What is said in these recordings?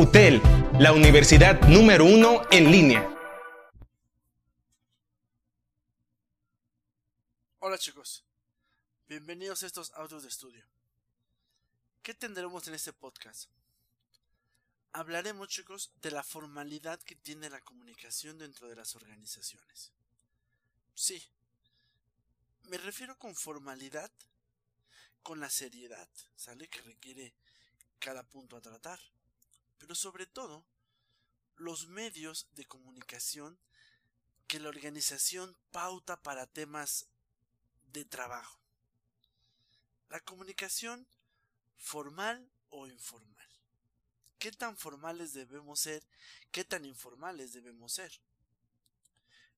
UTEL, la universidad número uno en línea. Hola chicos, bienvenidos a estos autos de estudio. ¿Qué tendremos en este podcast? Hablaremos chicos de la formalidad que tiene la comunicación dentro de las organizaciones. Sí, me refiero con formalidad, con la seriedad, ¿sale? Que requiere cada punto a tratar. Pero sobre todo, los medios de comunicación que la organización pauta para temas de trabajo. La comunicación formal o informal. ¿Qué tan formales debemos ser? ¿Qué tan informales debemos ser?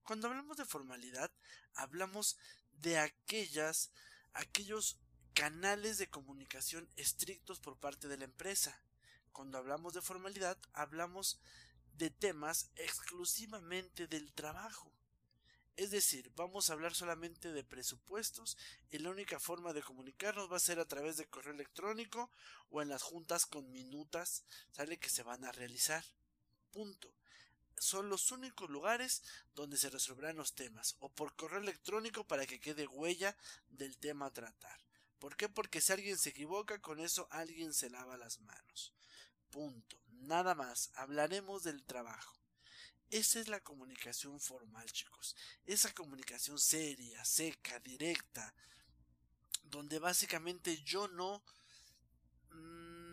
Cuando hablamos de formalidad, hablamos de aquellas, aquellos canales de comunicación estrictos por parte de la empresa. Cuando hablamos de formalidad, hablamos de temas exclusivamente del trabajo. Es decir, vamos a hablar solamente de presupuestos y la única forma de comunicarnos va a ser a través de correo electrónico o en las juntas con minutas, sale que se van a realizar. Punto. Son los únicos lugares donde se resolverán los temas o por correo electrónico para que quede huella del tema a tratar. ¿Por qué? Porque si alguien se equivoca, con eso alguien se lava las manos. Punto. Nada más. Hablaremos del trabajo. Esa es la comunicación formal, chicos. Esa comunicación seria, seca, directa, donde básicamente yo no mm,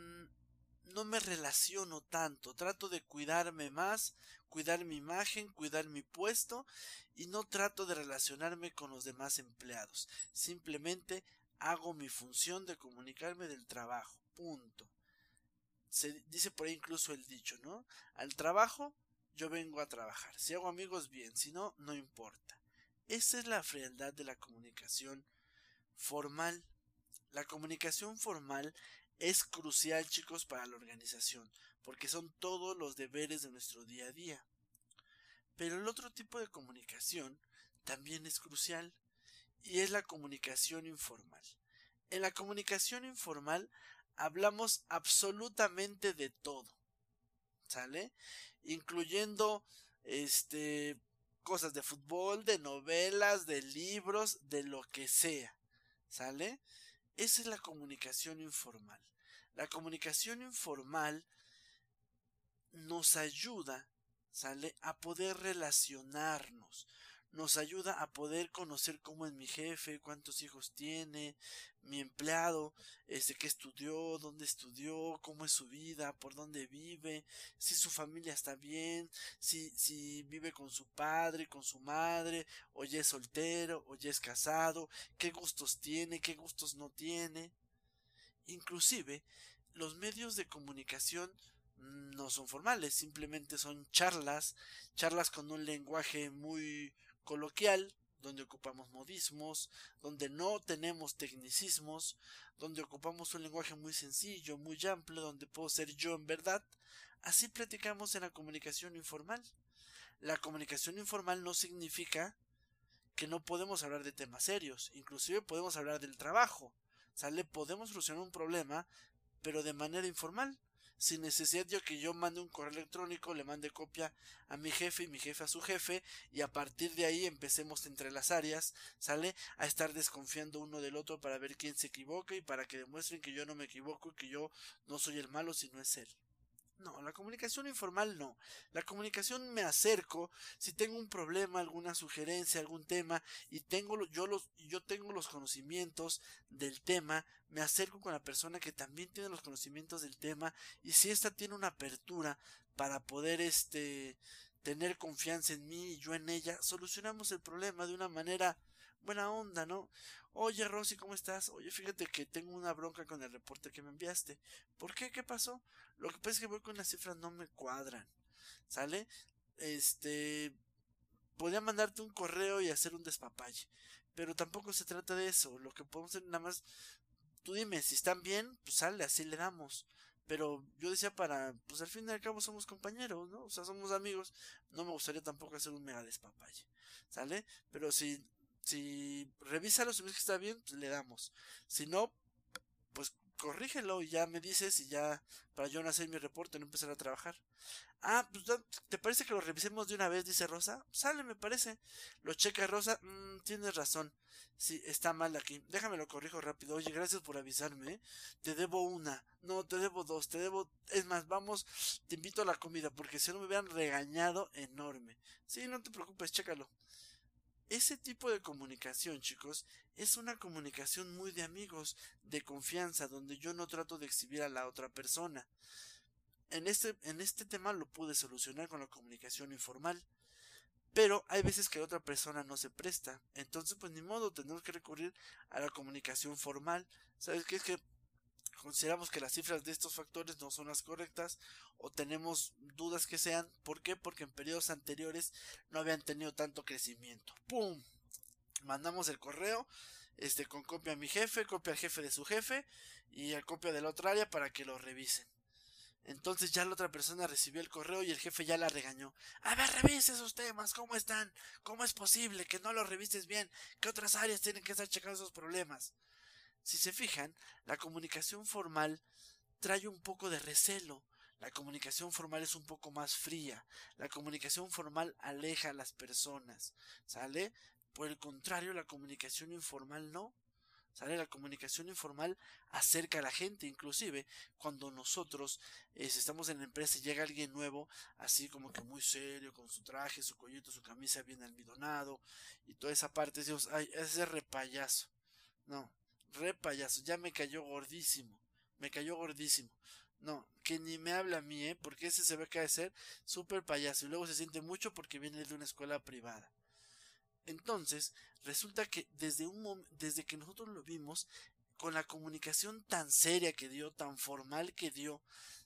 no me relaciono tanto, trato de cuidarme más, cuidar mi imagen, cuidar mi puesto y no trato de relacionarme con los demás empleados. Simplemente hago mi función de comunicarme del trabajo. Punto. Se dice por ahí incluso el dicho, ¿no? Al trabajo yo vengo a trabajar. Si hago amigos, bien. Si no, no importa. Esa es la frialdad de la comunicación formal. La comunicación formal es crucial, chicos, para la organización, porque son todos los deberes de nuestro día a día. Pero el otro tipo de comunicación también es crucial y es la comunicación informal. En la comunicación informal hablamos absolutamente de todo. ¿Sale? Incluyendo este cosas de fútbol, de novelas, de libros, de lo que sea. ¿Sale? Esa es la comunicación informal. La comunicación informal nos ayuda, ¿sale? A poder relacionarnos, nos ayuda a poder conocer cómo es mi jefe, cuántos hijos tiene, mi empleado, este qué estudió, dónde estudió, cómo es su vida, por dónde vive, si su familia está bien, si, si vive con su padre, con su madre, o ya es soltero, o ya es casado, qué gustos tiene, qué gustos no tiene. Inclusive, los medios de comunicación no son formales, simplemente son charlas, charlas con un lenguaje muy coloquial, donde ocupamos modismos, donde no tenemos tecnicismos, donde ocupamos un lenguaje muy sencillo, muy amplio, donde puedo ser yo en verdad. Así platicamos en la comunicación informal. La comunicación informal no significa que no podemos hablar de temas serios, inclusive podemos hablar del trabajo. ¿Sale? Podemos solucionar un problema, pero de manera informal sin necesidad de que yo mande un correo electrónico, le mande copia a mi jefe y mi jefe a su jefe y a partir de ahí empecemos entre las áreas, ¿sale? A estar desconfiando uno del otro para ver quién se equivoca y para que demuestren que yo no me equivoco y que yo no soy el malo sino es él. No, la comunicación informal no. La comunicación me acerco si tengo un problema, alguna sugerencia, algún tema y tengo yo los yo tengo los conocimientos del tema, me acerco con la persona que también tiene los conocimientos del tema y si ésta tiene una apertura para poder este tener confianza en mí y yo en ella, solucionamos el problema de una manera buena onda, ¿no? Oye, Rosy, ¿cómo estás? Oye, fíjate que tengo una bronca con el reporte que me enviaste. ¿Por qué? ¿Qué pasó? Lo que pasa es que voy con las cifras no me cuadran. ¿Sale? Este. Podría mandarte un correo y hacer un despapalle. Pero tampoco se trata de eso. Lo que podemos hacer nada más. Tú dime, si están bien, pues sale, así le damos. Pero yo decía para, pues al fin y al cabo somos compañeros, ¿no? O sea, somos amigos. No me gustaría tampoco hacer un mega despapalle. ¿Sale? Pero si si revísalo, si ves que está bien, pues le damos. Si no, pues corrígelo y ya me dices y ya para yo no hacer mi reporte no empezar a trabajar. Ah, pues ¿te parece que lo revisemos de una vez? Dice Rosa. Sale, me parece. Lo checa Rosa. Mm, tienes razón. Sí, está mal aquí. Déjame lo corrijo rápido. Oye, gracias por avisarme. ¿eh? Te debo una. No, te debo dos. Te debo... Es más, vamos, te invito a la comida porque si no me hubieran regañado enorme. Sí, no te preocupes, chécalo. Ese tipo de comunicación, chicos, es una comunicación muy de amigos, de confianza, donde yo no trato de exhibir a la otra persona. En este, en este tema lo pude solucionar con la comunicación informal. Pero hay veces que la otra persona no se presta. Entonces, pues ni modo, tenemos que recurrir a la comunicación formal. ¿Sabes qué? Es que consideramos que las cifras de estos factores no son las correctas o tenemos dudas que sean. ¿Por qué? Porque en periodos anteriores no habían tenido tanto crecimiento. ¡Pum! Mandamos el correo este, con copia a mi jefe, copia al jefe de su jefe y a copia de la otra área para que lo revisen. Entonces ya la otra persona recibió el correo y el jefe ya la regañó. A ver, revise esos temas, ¿cómo están? ¿Cómo es posible que no los revises bien? ¿Qué otras áreas tienen que estar checando esos problemas? Si se fijan, la comunicación formal trae un poco de recelo. La comunicación formal es un poco más fría. La comunicación formal aleja a las personas. ¿Sale? Por el contrario, la comunicación informal no. ¿Sale? La comunicación informal acerca a la gente, inclusive cuando nosotros eh, estamos en la empresa y llega alguien nuevo, así como que muy serio, con su traje, su collito, su camisa bien almidonado y toda esa parte, decimos, ay, ese repayazo. No, re payaso, ya me cayó gordísimo, me cayó gordísimo. No, que ni me habla a mí, ¿eh? Porque ese se ve que ser súper payaso y luego se siente mucho porque viene de una escuela privada. Entonces, resulta que desde un desde que nosotros lo vimos, con la comunicación tan seria que dio, tan formal que dio,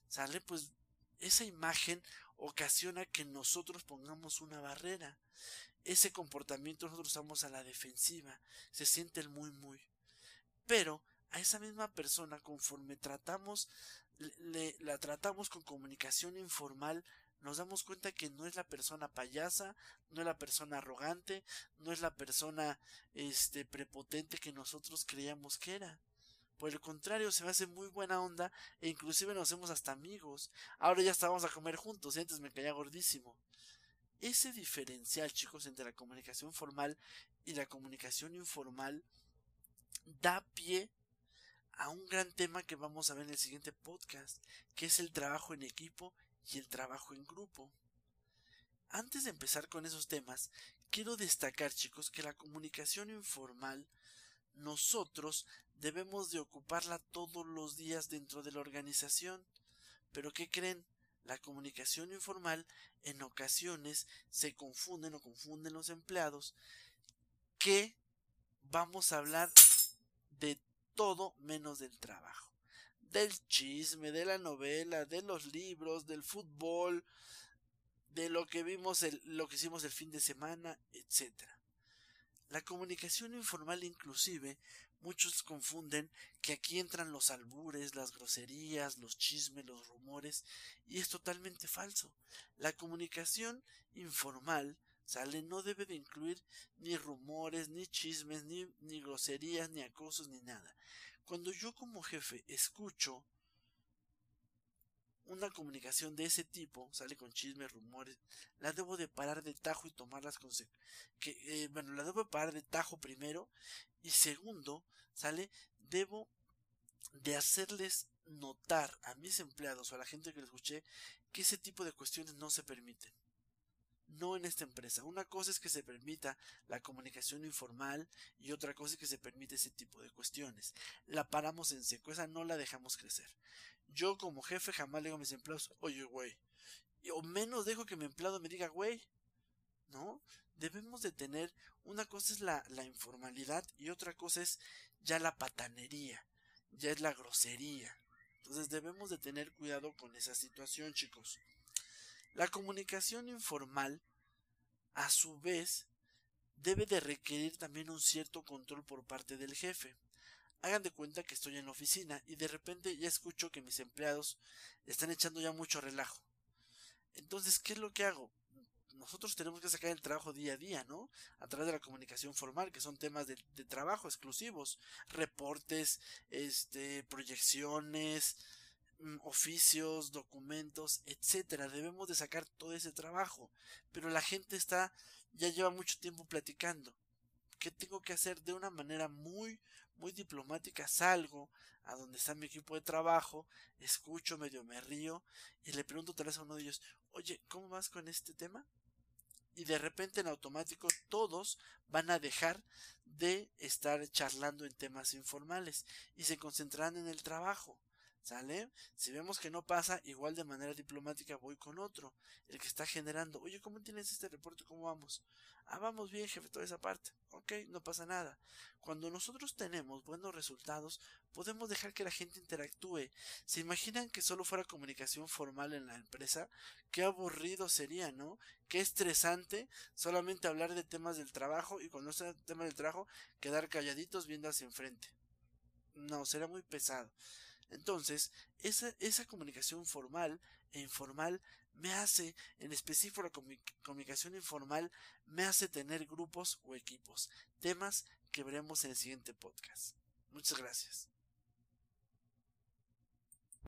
sale pues esa imagen ocasiona que nosotros pongamos una barrera. Ese comportamiento nosotros estamos a la defensiva. Se siente el muy muy. Pero a esa misma persona, conforme tratamos, le, la tratamos con comunicación informal, nos damos cuenta que no es la persona payasa, no es la persona arrogante, no es la persona este prepotente que nosotros creíamos que era. Por el contrario, se me hace muy buena onda e inclusive nos hacemos hasta amigos. Ahora ya estábamos a comer juntos y antes me caía gordísimo. Ese diferencial, chicos, entre la comunicación formal y la comunicación informal da pie a un gran tema que vamos a ver en el siguiente podcast, que es el trabajo en equipo y el trabajo en grupo. Antes de empezar con esos temas, quiero destacar chicos que la comunicación informal nosotros debemos de ocuparla todos los días dentro de la organización. Pero ¿qué creen? La comunicación informal en ocasiones se confunden o confunden los empleados que vamos a hablar de todo menos del trabajo. Del chisme, de la novela, de los libros, del fútbol, de lo que vimos, el, lo que hicimos el fin de semana, etc. La comunicación informal inclusive, muchos confunden que aquí entran los albures, las groserías, los chismes, los rumores, y es totalmente falso. La comunicación informal ¿Sale? No debe de incluir ni rumores, ni chismes, ni, ni groserías, ni acosos, ni nada. Cuando yo como jefe escucho una comunicación de ese tipo, sale con chismes, rumores, la debo de parar de tajo y tomar las consecuencias. Eh, bueno, la debo de parar de tajo primero y segundo, sale, debo de hacerles notar a mis empleados o a la gente que les escuché que ese tipo de cuestiones no se permiten no en esta empresa. Una cosa es que se permita la comunicación informal y otra cosa es que se permite ese tipo de cuestiones. La paramos en seco, esa no la dejamos crecer. Yo como jefe jamás le digo a mis empleados, oye güey, o menos dejo que mi empleado me diga güey, ¿no? Debemos de tener, una cosa es la, la informalidad y otra cosa es ya la patanería, ya es la grosería. Entonces debemos de tener cuidado con esa situación, chicos. La comunicación informal, a su vez, debe de requerir también un cierto control por parte del jefe. Hagan de cuenta que estoy en la oficina y de repente ya escucho que mis empleados están echando ya mucho relajo. Entonces, ¿qué es lo que hago? nosotros tenemos que sacar el trabajo día a día, ¿no? A través de la comunicación formal, que son temas de, trabajo exclusivos, reportes, este, proyecciones, oficios, documentos, etcétera. Debemos de sacar todo ese trabajo, pero la gente está ya lleva mucho tiempo platicando. ¿Qué tengo que hacer de una manera muy, muy diplomática? Salgo a donde está mi equipo de trabajo, escucho, medio me río y le pregunto tal vez a uno de ellos, oye, ¿cómo vas con este tema? Y de repente en automático todos van a dejar de estar charlando en temas informales y se concentrarán en el trabajo. ¿Sale? Si vemos que no pasa, igual de manera diplomática voy con otro, el que está generando. Oye, ¿cómo tienes este reporte? ¿Cómo vamos? Ah, vamos bien, jefe, toda esa parte. Ok, no pasa nada. Cuando nosotros tenemos buenos resultados, podemos dejar que la gente interactúe. ¿Se imaginan que solo fuera comunicación formal en la empresa? Qué aburrido sería, ¿no? Qué estresante solamente hablar de temas del trabajo y cuando está el tema del trabajo, quedar calladitos viendo hacia enfrente. No, será muy pesado. Entonces, esa, esa comunicación formal e informal me hace, en específico la comunicación informal, me hace tener grupos o equipos, temas que veremos en el siguiente podcast. Muchas gracias.